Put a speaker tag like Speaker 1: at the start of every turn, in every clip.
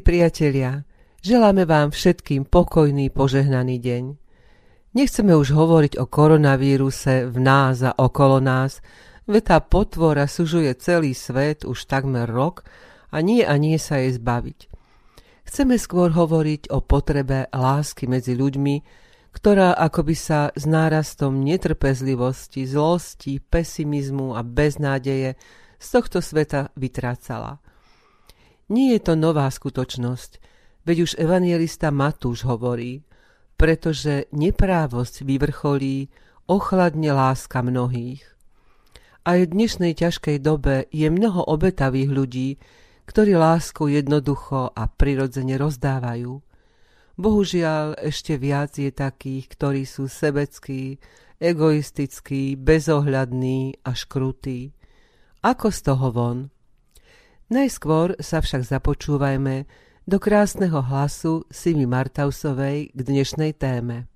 Speaker 1: Milí priatelia, želáme vám všetkým pokojný, požehnaný deň. Nechceme už hovoriť o koronavíruse v nás a okolo nás, veď tá potvora sužuje celý svet už takmer rok a nie a nie sa jej zbaviť. Chceme skôr hovoriť o potrebe lásky medzi ľuďmi, ktorá akoby sa s nárastom netrpezlivosti, zlosti, pesimizmu a beznádeje z tohto sveta vytrácala – nie je to nová skutočnosť, veď už evangelista Matúš hovorí, pretože neprávosť vyvrcholí, ochladne láska mnohých. Aj v dnešnej ťažkej dobe je mnoho obetavých ľudí, ktorí lásku jednoducho a prirodzene rozdávajú. Bohužiaľ ešte viac je takých, ktorí sú sebeckí, egoistickí, bezohľadní a škrutí. Ako z toho von? Najskôr sa však započúvajme do krásneho hlasu Simi Martausovej k dnešnej téme.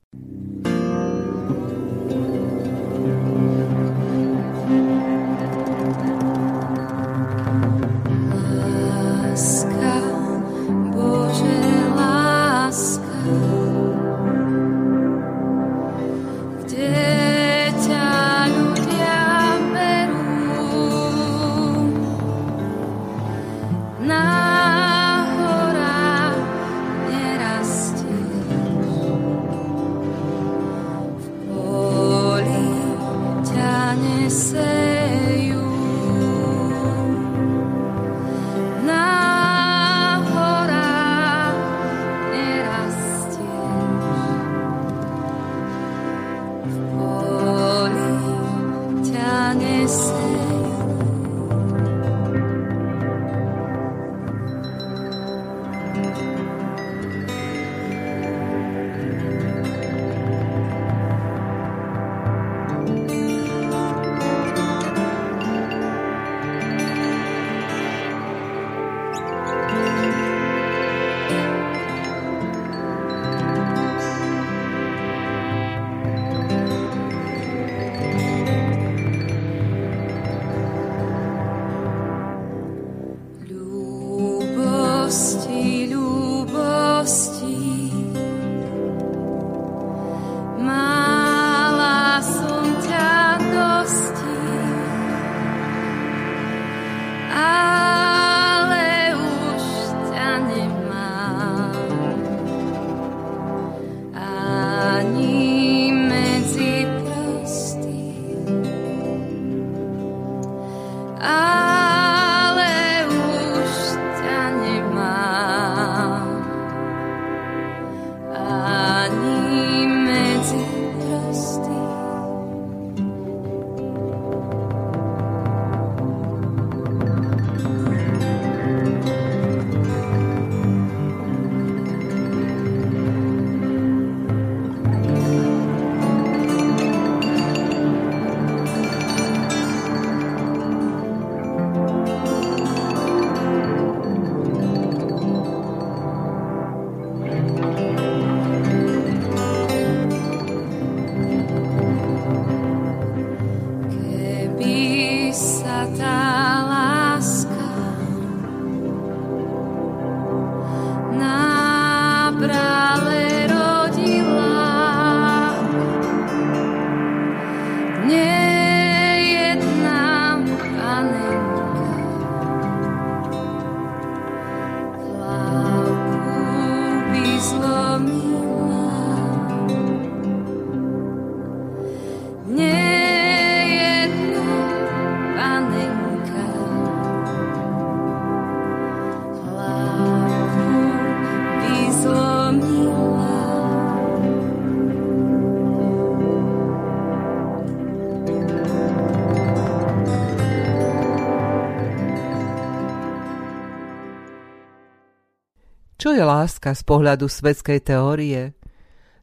Speaker 1: Čo je láska z pohľadu svetskej teórie?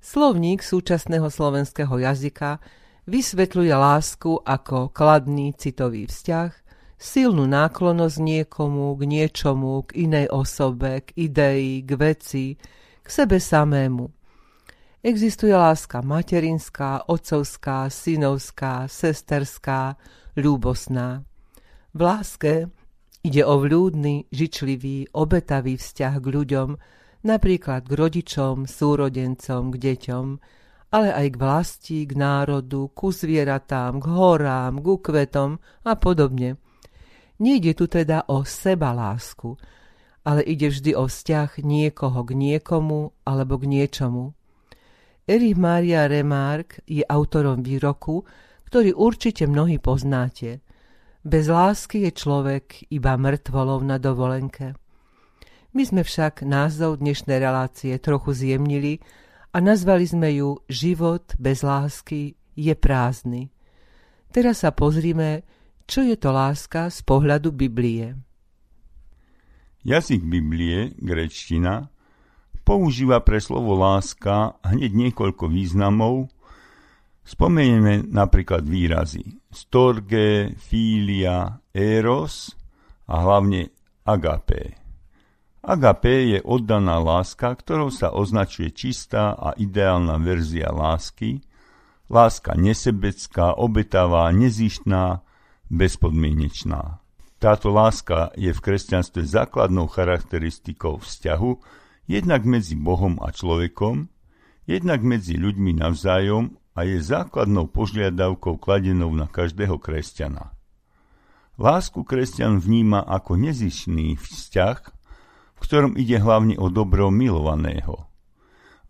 Speaker 1: Slovník súčasného slovenského jazyka vysvetľuje lásku ako kladný citový vzťah, silnú náklonosť niekomu, k niečomu, k inej osobe, k idei, k veci, k sebe samému. Existuje láska materinská, otcovská, synovská, sesterská, ľúbosná. V láske Ide o vľúdny, žičlivý, obetavý vzťah k ľuďom, napríklad k rodičom, súrodencom, k deťom, ale aj k vlasti, k národu, ku zvieratám, k horám, ku kvetom a podobne. Nejde tu teda o seba lásku, ale ide vždy o vzťah niekoho k niekomu alebo k niečomu. Erich Maria Remark je autorom výroku, ktorý určite mnohí poznáte – bez lásky je človek iba mŕtvolov na dovolenke. My sme však názov dnešnej relácie trochu zjemnili a nazvali sme ju Život bez lásky je prázdny. Teraz sa pozrime, čo je to láska z pohľadu Biblie.
Speaker 2: Jazyk Biblie, grečtina, používa pre slovo láska hneď niekoľko významov, Spomenieme napríklad výrazy storge, filia, eros a hlavne agapé. Agapé je oddaná láska, ktorou sa označuje čistá a ideálna verzia lásky, láska nesebecká, obetavá, nezištná, bezpodmienečná. Táto láska je v kresťanstve základnou charakteristikou vzťahu jednak medzi Bohom a človekom, jednak medzi ľuďmi navzájom a je základnou požiadavkou kladenou na každého kresťana. Lásku kresťan vníma ako nezišný vzťah, v ktorom ide hlavne o dobro milovaného.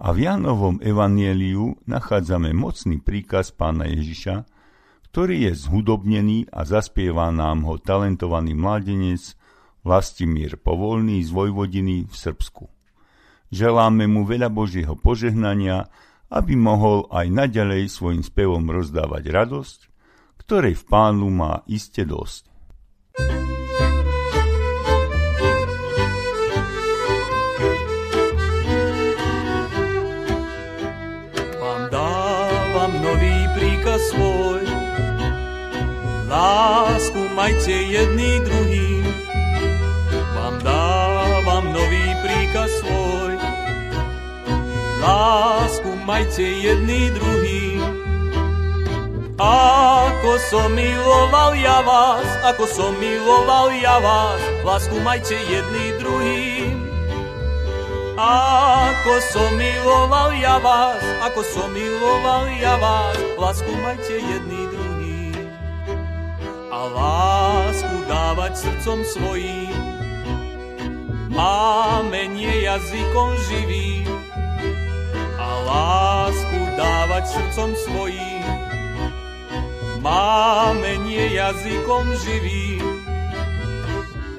Speaker 2: A v Janovom evanieliu nachádzame mocný príkaz pána Ježiša, ktorý je zhudobnený a zaspieva nám ho talentovaný mládenec Vlastimír Povolný z Vojvodiny v Srbsku. Želáme mu veľa Božieho požehnania aby mohol aj naďalej svojim spevom rozdávať radosť, ktorej v pánu má iste dosť.
Speaker 3: Vám dávam nový príkaz svoj, lásku majte jedný druhý. Vám dávam nový príkaz svoj, lásku majte jedný druhý. Ako som miloval ja vás, ako som miloval ja vás, lásku majte jedný druhý. Ako som miloval ja vás, ako som miloval ja vás, lásku majte jedný druhý. A lásku dávať srdcom svojím, máme nie jazykom živým, lásku dávať srdcom svojím. Máme nie jazykom živým,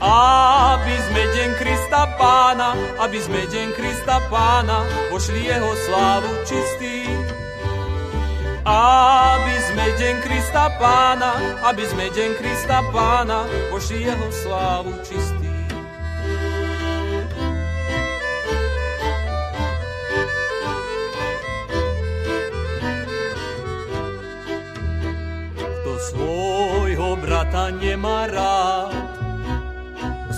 Speaker 3: aby sme deň Krista Pána, aby sme deň Krista Pána, pošli jeho slávu čistý. Aby sme deň Krista Pána, aby sme deň Krista Pána, pošli jeho slávu čistý. Nemá rád,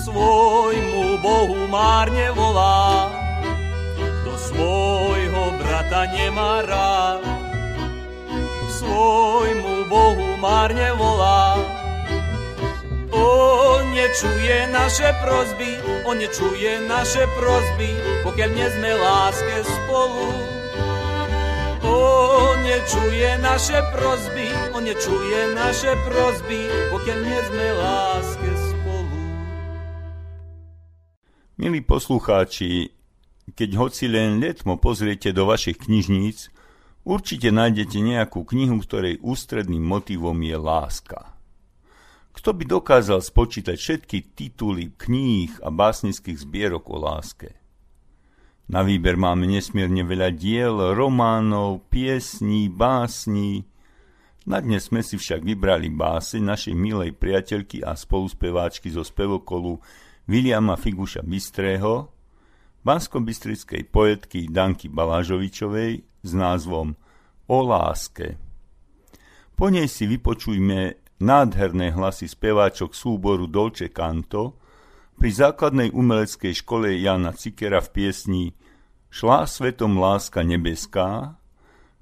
Speaker 3: svojmu Bohu márne volá. Kto svojho brata nemá rád, svojmu Bohu márne volá. On nečuje naše prozby, on nečuje naše prozby, pokiaľ nie sme láske spolu. On nečuje naše prozby, on nečuje naše prozby, pokiaľ nie sme láske spolu.
Speaker 2: Milí poslucháči, keď hoci len letmo pozriete do vašich knižníc, určite nájdete nejakú knihu, ktorej ústredným motivom je láska. Kto by dokázal spočítať všetky tituly kníh a básnických zbierok o láske? Na výber máme nesmierne veľa diel, románov, piesní, básní. Na dnes sme si však vybrali básy našej milej priateľky a spoluspeváčky zo spevokolu Viliama Figuša Bystrého, bansko-bystrickej poetky Danky Balážovičovej s názvom O láske. Po nej si vypočujme nádherné hlasy speváčok súboru Dolce Canto, pri základnej umeleckej škole Jana Cikera v piesni Šla svetom láska nebeská,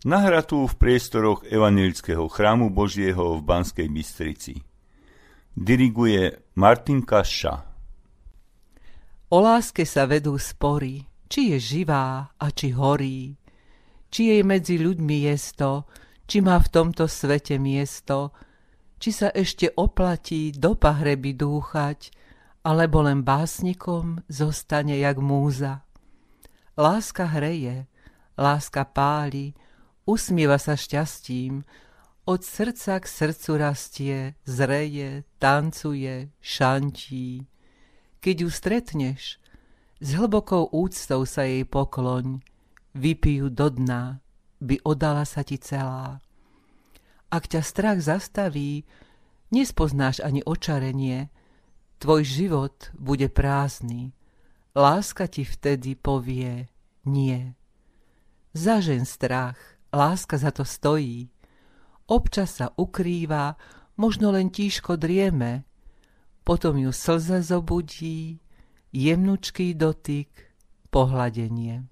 Speaker 2: nahratú v priestoroch Evangelického chrámu Božieho v Banskej Bystrici. Diriguje Martin Kaša.
Speaker 4: O láske sa vedú spory, či je živá a či horí, či jej medzi ľuďmi jesto, či má v tomto svete miesto, či sa ešte oplatí do pahreby dúchať, alebo len básnikom zostane jak múza. Láska hreje, láska páli, usmieva sa šťastím, od srdca k srdcu rastie, zreje, tancuje, šantí. Keď ju stretneš, s hlbokou úctou sa jej pokloň, vypijú do dna, by odala sa ti celá. Ak ťa strach zastaví, nespoznáš ani očarenie, tvoj život bude prázdny. Láska ti vtedy povie nie. Zažen strach, láska za to stojí. Občas sa ukrýva, možno len tížko drieme, potom ju slze zobudí, jemnučký dotyk, pohľadenie.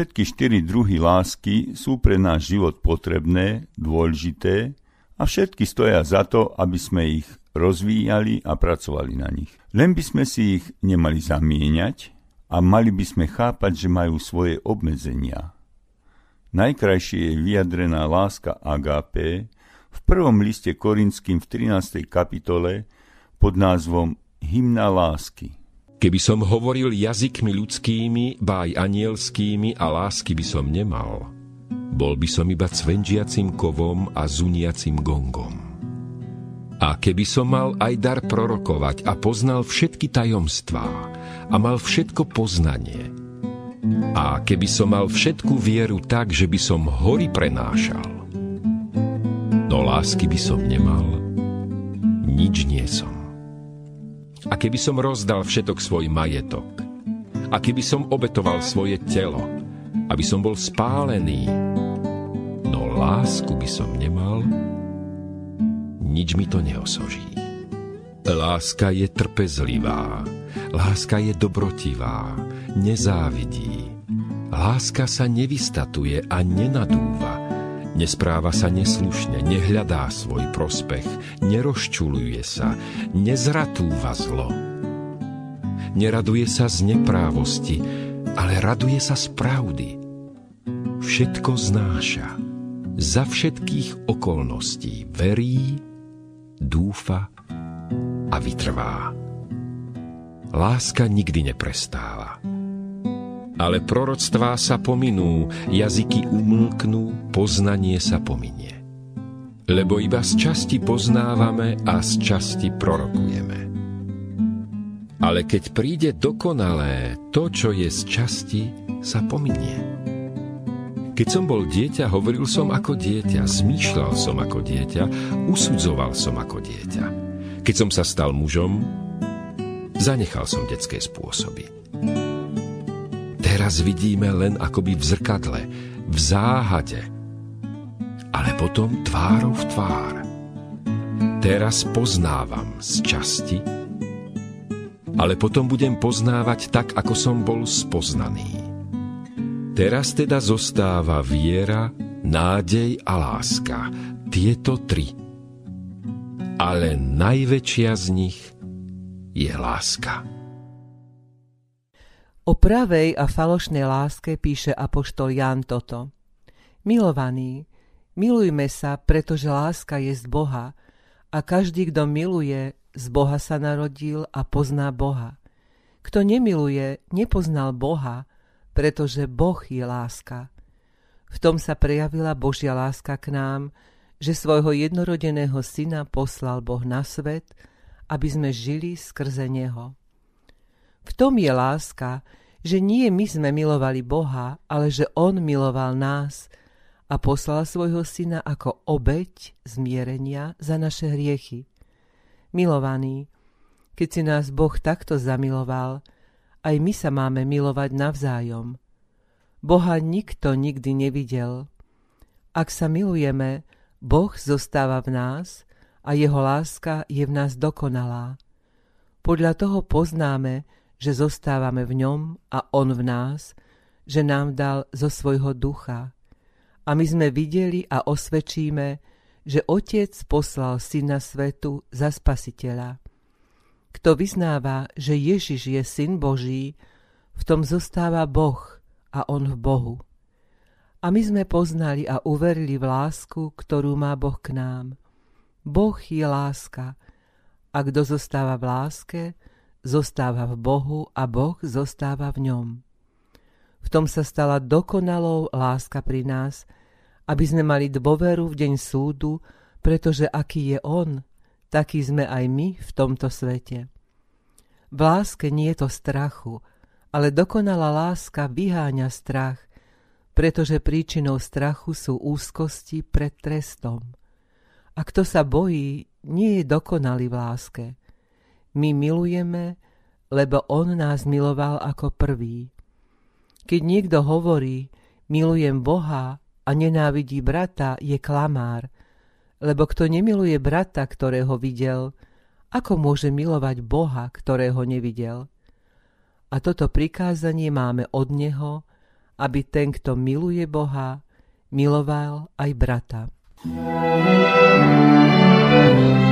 Speaker 2: Všetky štyri druhy lásky sú pre náš život potrebné, dôležité a všetky stoja za to, aby sme ich rozvíjali a pracovali na nich. Len by sme si ich nemali zamieňať a mali by sme chápať, že majú svoje obmedzenia. Najkrajšie je vyjadrená láska agape v prvom liste Korinským v 13. kapitole pod názvom Hymna lásky.
Speaker 5: Keby som hovoril jazykmi ľudskými, báj anielskými a lásky by som nemal, bol by som iba cvenžiacim kovom a zuniacim gongom. A keby som mal aj dar prorokovať a poznal všetky tajomstvá a mal všetko poznanie, A keby som mal všetku vieru tak, že by som hory prenášal, no lásky by som nemal, nič nie som. A keby som rozdal všetok svoj majetok, a keby som obetoval svoje telo, aby som bol spálený, no lásku by som nemal, nič mi to neosoží. Láska je trpezlivá, láska je dobrotivá, nezávidí. Láska sa nevystatuje a nenadúva, nespráva sa neslušne, nehľadá svoj prospech, nerozčuluje sa, nezratúva zlo. Neraduje sa z neprávosti, ale raduje sa z pravdy. Všetko znáša, za všetkých okolností verí, dúfa a vytrvá. Láska nikdy neprestáva. Ale proroctvá sa pominú, jazyky umlknú, poznanie sa pominie. Lebo iba z časti poznávame a z časti prorokujeme. Ale keď príde dokonalé, to, čo je z časti, sa pominie. Keď som bol dieťa, hovoril som ako dieťa, zmýšľal som ako dieťa, usudzoval som ako dieťa. Keď som sa stal mužom, zanechal som detské spôsoby. Teraz vidíme len akoby v zrkadle, v záhade, ale potom tvárou v tvár. Teraz poznávam z časti, ale potom budem poznávať tak, ako som bol spoznaný. Teraz teda zostáva viera, nádej a láska. Tieto tri. Ale najväčšia z nich je láska.
Speaker 1: O pravej a falošnej láske píše apoštol Jan toto. Milovaní, milujme sa, pretože láska je z Boha a každý, kto miluje, z Boha sa narodil a pozná Boha. Kto nemiluje, nepoznal Boha, pretože Boh je láska. V tom sa prejavila Božia láska k nám, že svojho jednorodeného syna poslal Boh na svet, aby sme žili skrze Neho. V tom je láska, že nie my sme milovali Boha, ale že On miloval nás a poslal svojho syna ako obeď zmierenia za naše hriechy. Milovaní, keď si nás Boh takto zamiloval, aj my sa máme milovať navzájom. Boha nikto nikdy nevidel. Ak sa milujeme, Boh zostáva v nás a jeho láska je v nás dokonalá. Podľa toho poznáme, že zostávame v ňom a on v nás, že nám dal zo svojho ducha. A my sme videli a osvedčíme, že Otec poslal Syna svetu za spasiteľa. Kto vyznáva, že Ježiš je Syn Boží, v tom zostáva Boh a On v Bohu. A my sme poznali a uverili v lásku, ktorú má Boh k nám. Boh je láska a kto zostáva v láske, zostáva v Bohu a Boh zostáva v ňom. V tom sa stala dokonalou láska pri nás, aby sme mali dôveru v deň súdu, pretože aký je On, taký sme aj my v tomto svete. V láske nie je to strachu, ale dokonalá láska vyháňa strach, pretože príčinou strachu sú úzkosti pred trestom. A kto sa bojí, nie je dokonalý v láske. My milujeme, lebo On nás miloval ako prvý. Keď niekto hovorí, milujem Boha a nenávidí brata, je klamár, lebo kto nemiluje brata, ktorého videl, ako môže milovať Boha, ktorého nevidel? A toto prikázanie máme od Neho, aby ten, kto miluje Boha, miloval aj brata. Thank.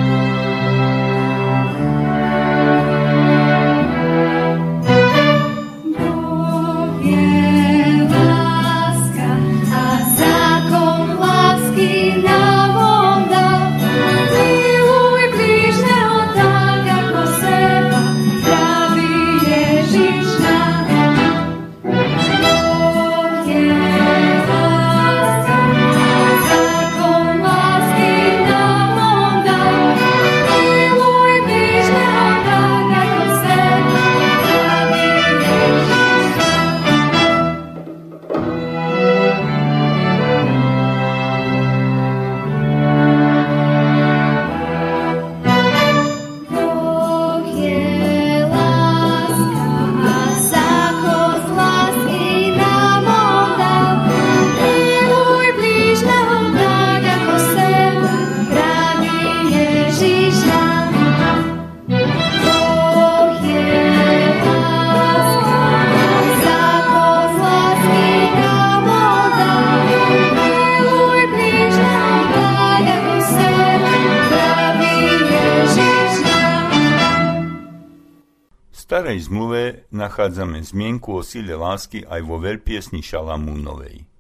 Speaker 2: Starej zmluve nachádzame zmienku o sile lásky aj vo veľpiesni Šalamúnovej.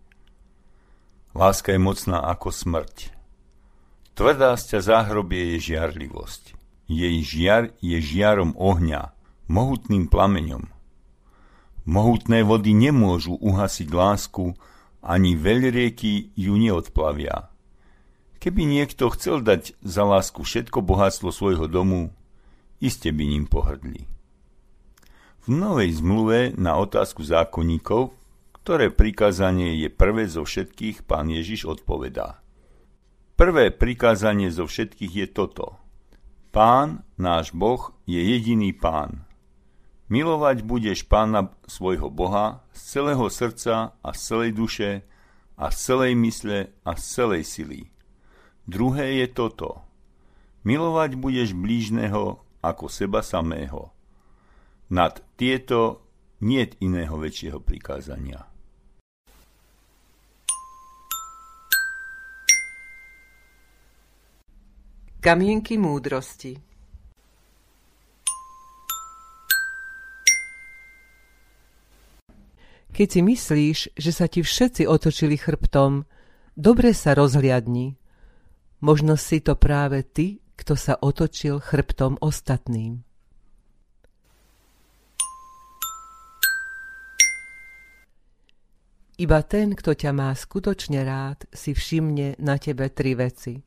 Speaker 2: Láska je mocná ako smrť. Tvrdá sťa záhrobie je žiarlivosť. Jej žiar je žiarom ohňa, mohutným plameňom. Mohutné vody nemôžu uhasiť lásku, ani veľrieky ju neodplavia. Keby niekto chcel dať za lásku všetko bohatstvo svojho domu, iste by ním pohrdli. V Novej zmluve na otázku zákonníkov, ktoré prikázanie je prvé zo všetkých, pán Ježiš odpovedá. Prvé prikázanie zo všetkých je toto. Pán, náš Boh, je jediný pán. Milovať budeš pána svojho Boha z celého srdca a z celej duše a z celej mysle a z celej sily. Druhé je toto. Milovať budeš blížneho ako seba samého. Nad tieto niet iného väčšieho prikázania.
Speaker 1: Kamienky múdrosti Keď si myslíš, že sa ti všetci otočili chrbtom, dobre sa rozhliadni. Možno si to práve ty, kto sa otočil chrbtom ostatným. Iba ten, kto ťa má skutočne rád, si všimne na tebe tri veci.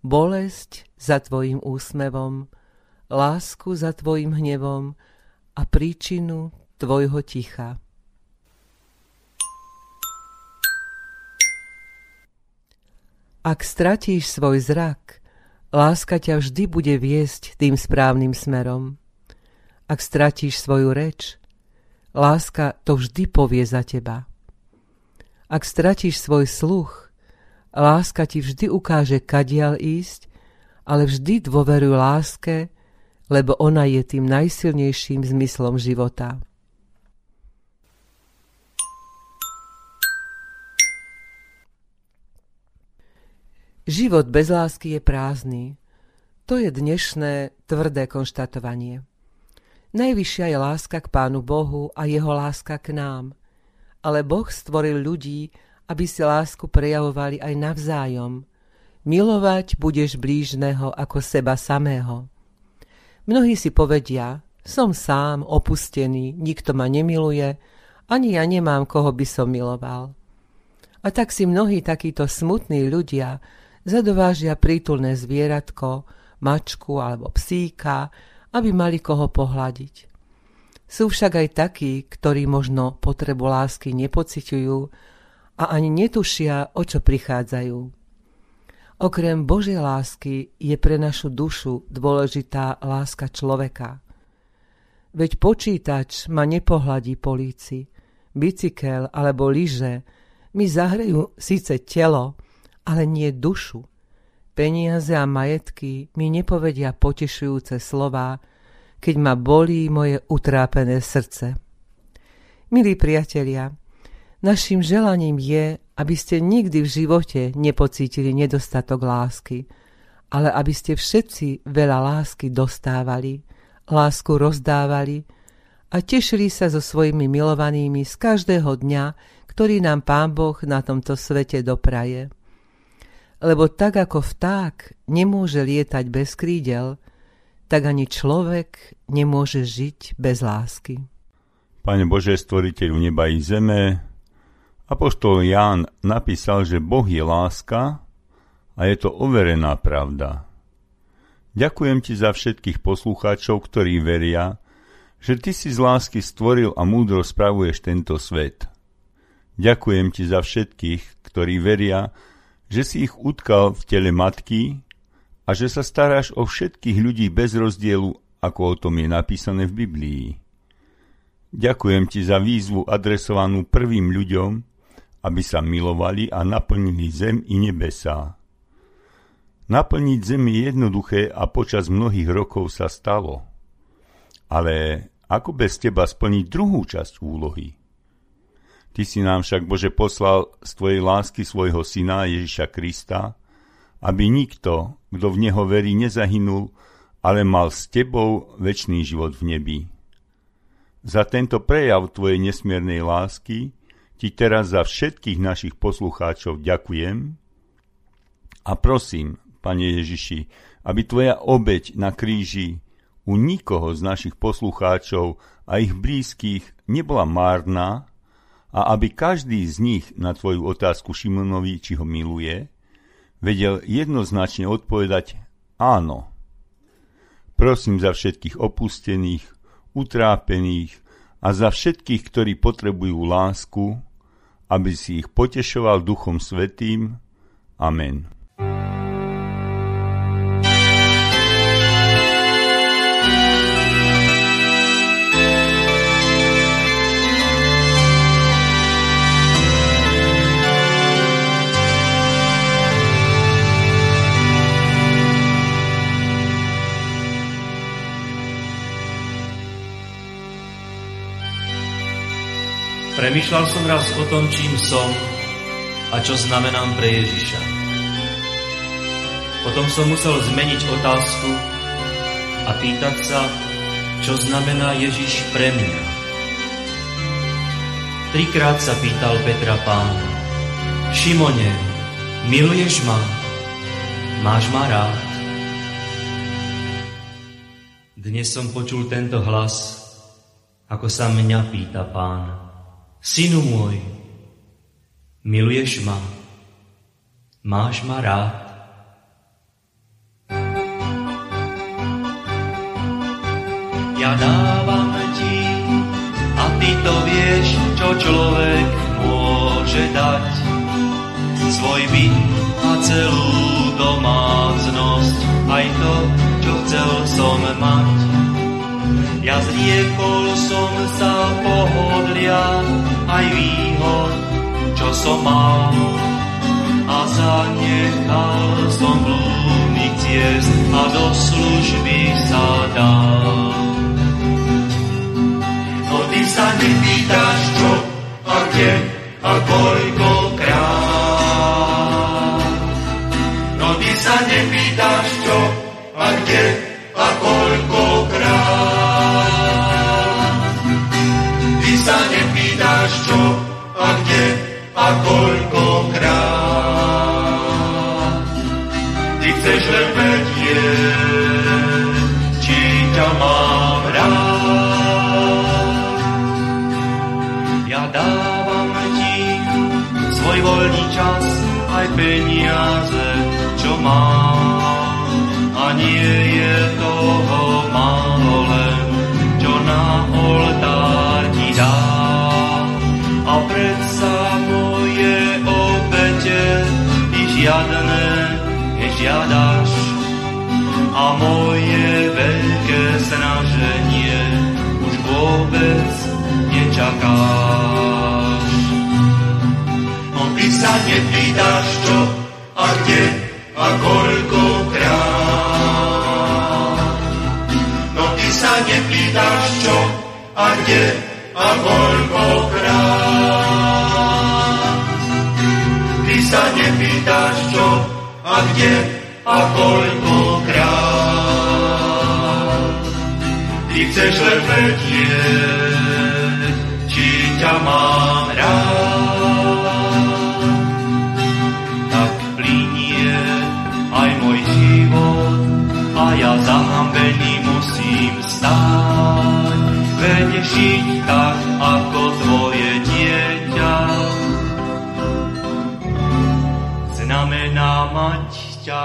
Speaker 1: Bolesť za tvojim úsmevom, lásku za tvojim hnevom a príčinu tvojho ticha. Ak stratíš svoj zrak, láska ťa vždy bude viesť tým správnym smerom. Ak stratíš svoju reč, láska to vždy povie za teba. Ak stratíš svoj sluch, láska ti vždy ukáže, kadiaľ ísť, ale vždy dôveruj láske, lebo ona je tým najsilnejším zmyslom života. Život bez lásky je prázdny. To je dnešné tvrdé konštatovanie. Najvyššia je láska k Pánu Bohu a jeho láska k nám – ale Boh stvoril ľudí, aby si lásku prejavovali aj navzájom. Milovať budeš blížneho ako seba samého. Mnohí si povedia, som sám, opustený, nikto ma nemiluje, ani ja nemám, koho by som miloval. A tak si mnohí takíto smutní ľudia zadovážia prítulné zvieratko, mačku alebo psíka, aby mali koho pohľadiť. Sú však aj takí, ktorí možno potrebu lásky nepociťujú a ani netušia, o čo prichádzajú. Okrem Božej lásky je pre našu dušu dôležitá láska človeka. Veď počítač ma nepohľadí po líci, bicykel alebo lyže mi zahrejú síce telo, ale nie dušu. Peniaze a majetky mi nepovedia potešujúce slová, keď ma bolí moje utrápené srdce. Milí priatelia, našim želaním je, aby ste nikdy v živote nepocítili nedostatok lásky, ale aby ste všetci veľa lásky dostávali, lásku rozdávali a tešili sa so svojimi milovanými z každého dňa, ktorý nám Pán Boh na tomto svete dopraje. Lebo tak ako vták nemôže lietať bez krídel, tak ani človek nemôže žiť bez lásky.
Speaker 2: Pane Bože, stvoriteľu neba i zeme, Apoštol Ján napísal, že Boh je láska a je to overená pravda. Ďakujem ti za všetkých poslucháčov, ktorí veria, že ty si z lásky stvoril a múdro spravuješ tento svet. Ďakujem ti za všetkých, ktorí veria, že si ich utkal v tele matky a že sa staráš o všetkých ľudí bez rozdielu, ako o tom je napísané v Biblii. Ďakujem ti za výzvu adresovanú prvým ľuďom, aby sa milovali a naplnili zem i nebesá. Naplniť zem je jednoduché a počas mnohých rokov sa stalo. Ale ako bez teba splniť druhú časť úlohy? Ty si nám však, Bože, poslal z Tvojej lásky svojho syna Ježiša Krista, aby nikto, kto v Neho verí, nezahynul, ale mal s Tebou väčší život v nebi. Za tento prejav Tvojej nesmiernej lásky Ti teraz za všetkých našich poslucháčov ďakujem a prosím, Pane Ježiši, aby Tvoja obeď na kríži u nikoho z našich poslucháčov a ich blízkych nebola márna a aby každý z nich na Tvoju otázku Šimonovi, či ho miluje, vedel jednoznačne odpovedať áno. Prosím za všetkých opustených, utrápených a za všetkých, ktorí potrebujú lásku, aby si ich potešoval Duchom Svetým. Amen.
Speaker 6: Premýšľal som raz o tom, čím som a čo znamenám pre Ježiša. Potom som musel zmeniť otázku a pýtať sa, čo znamená Ježiš pre mňa. Trikrát sa pýtal Petra pán, Šimone, miluješ ma? Máš ma rád? Dnes som počul tento hlas, ako sa mňa pýta pán. Synu môj, miluješ ma, máš ma rád. Ja dávam ti a ty to vieš, čo človek môže dať. Svoj byt a celú domácnosť, aj to, čo chcel som mať. Ja zriekol som sa pohodlia aj výhod, čo som mal. A zanechal som blúdnych ciest a do služby sa dal. No ty sa nepýtaš čo a kde a koľko krát. Nečakáš. No ty sa nepýtaš čo a kde a koľko krát. No ty sa nepýtaš čo a kde a koľkokrát. Ty sa nepýtaš čo a kde a koľkokrát. Ty chceš len vedieť, ťa mám rád. Tak plinie aj môj život a ja zahambený musím stáť veď žiť tak, ako tvoje dieťa. Znamená mať ťa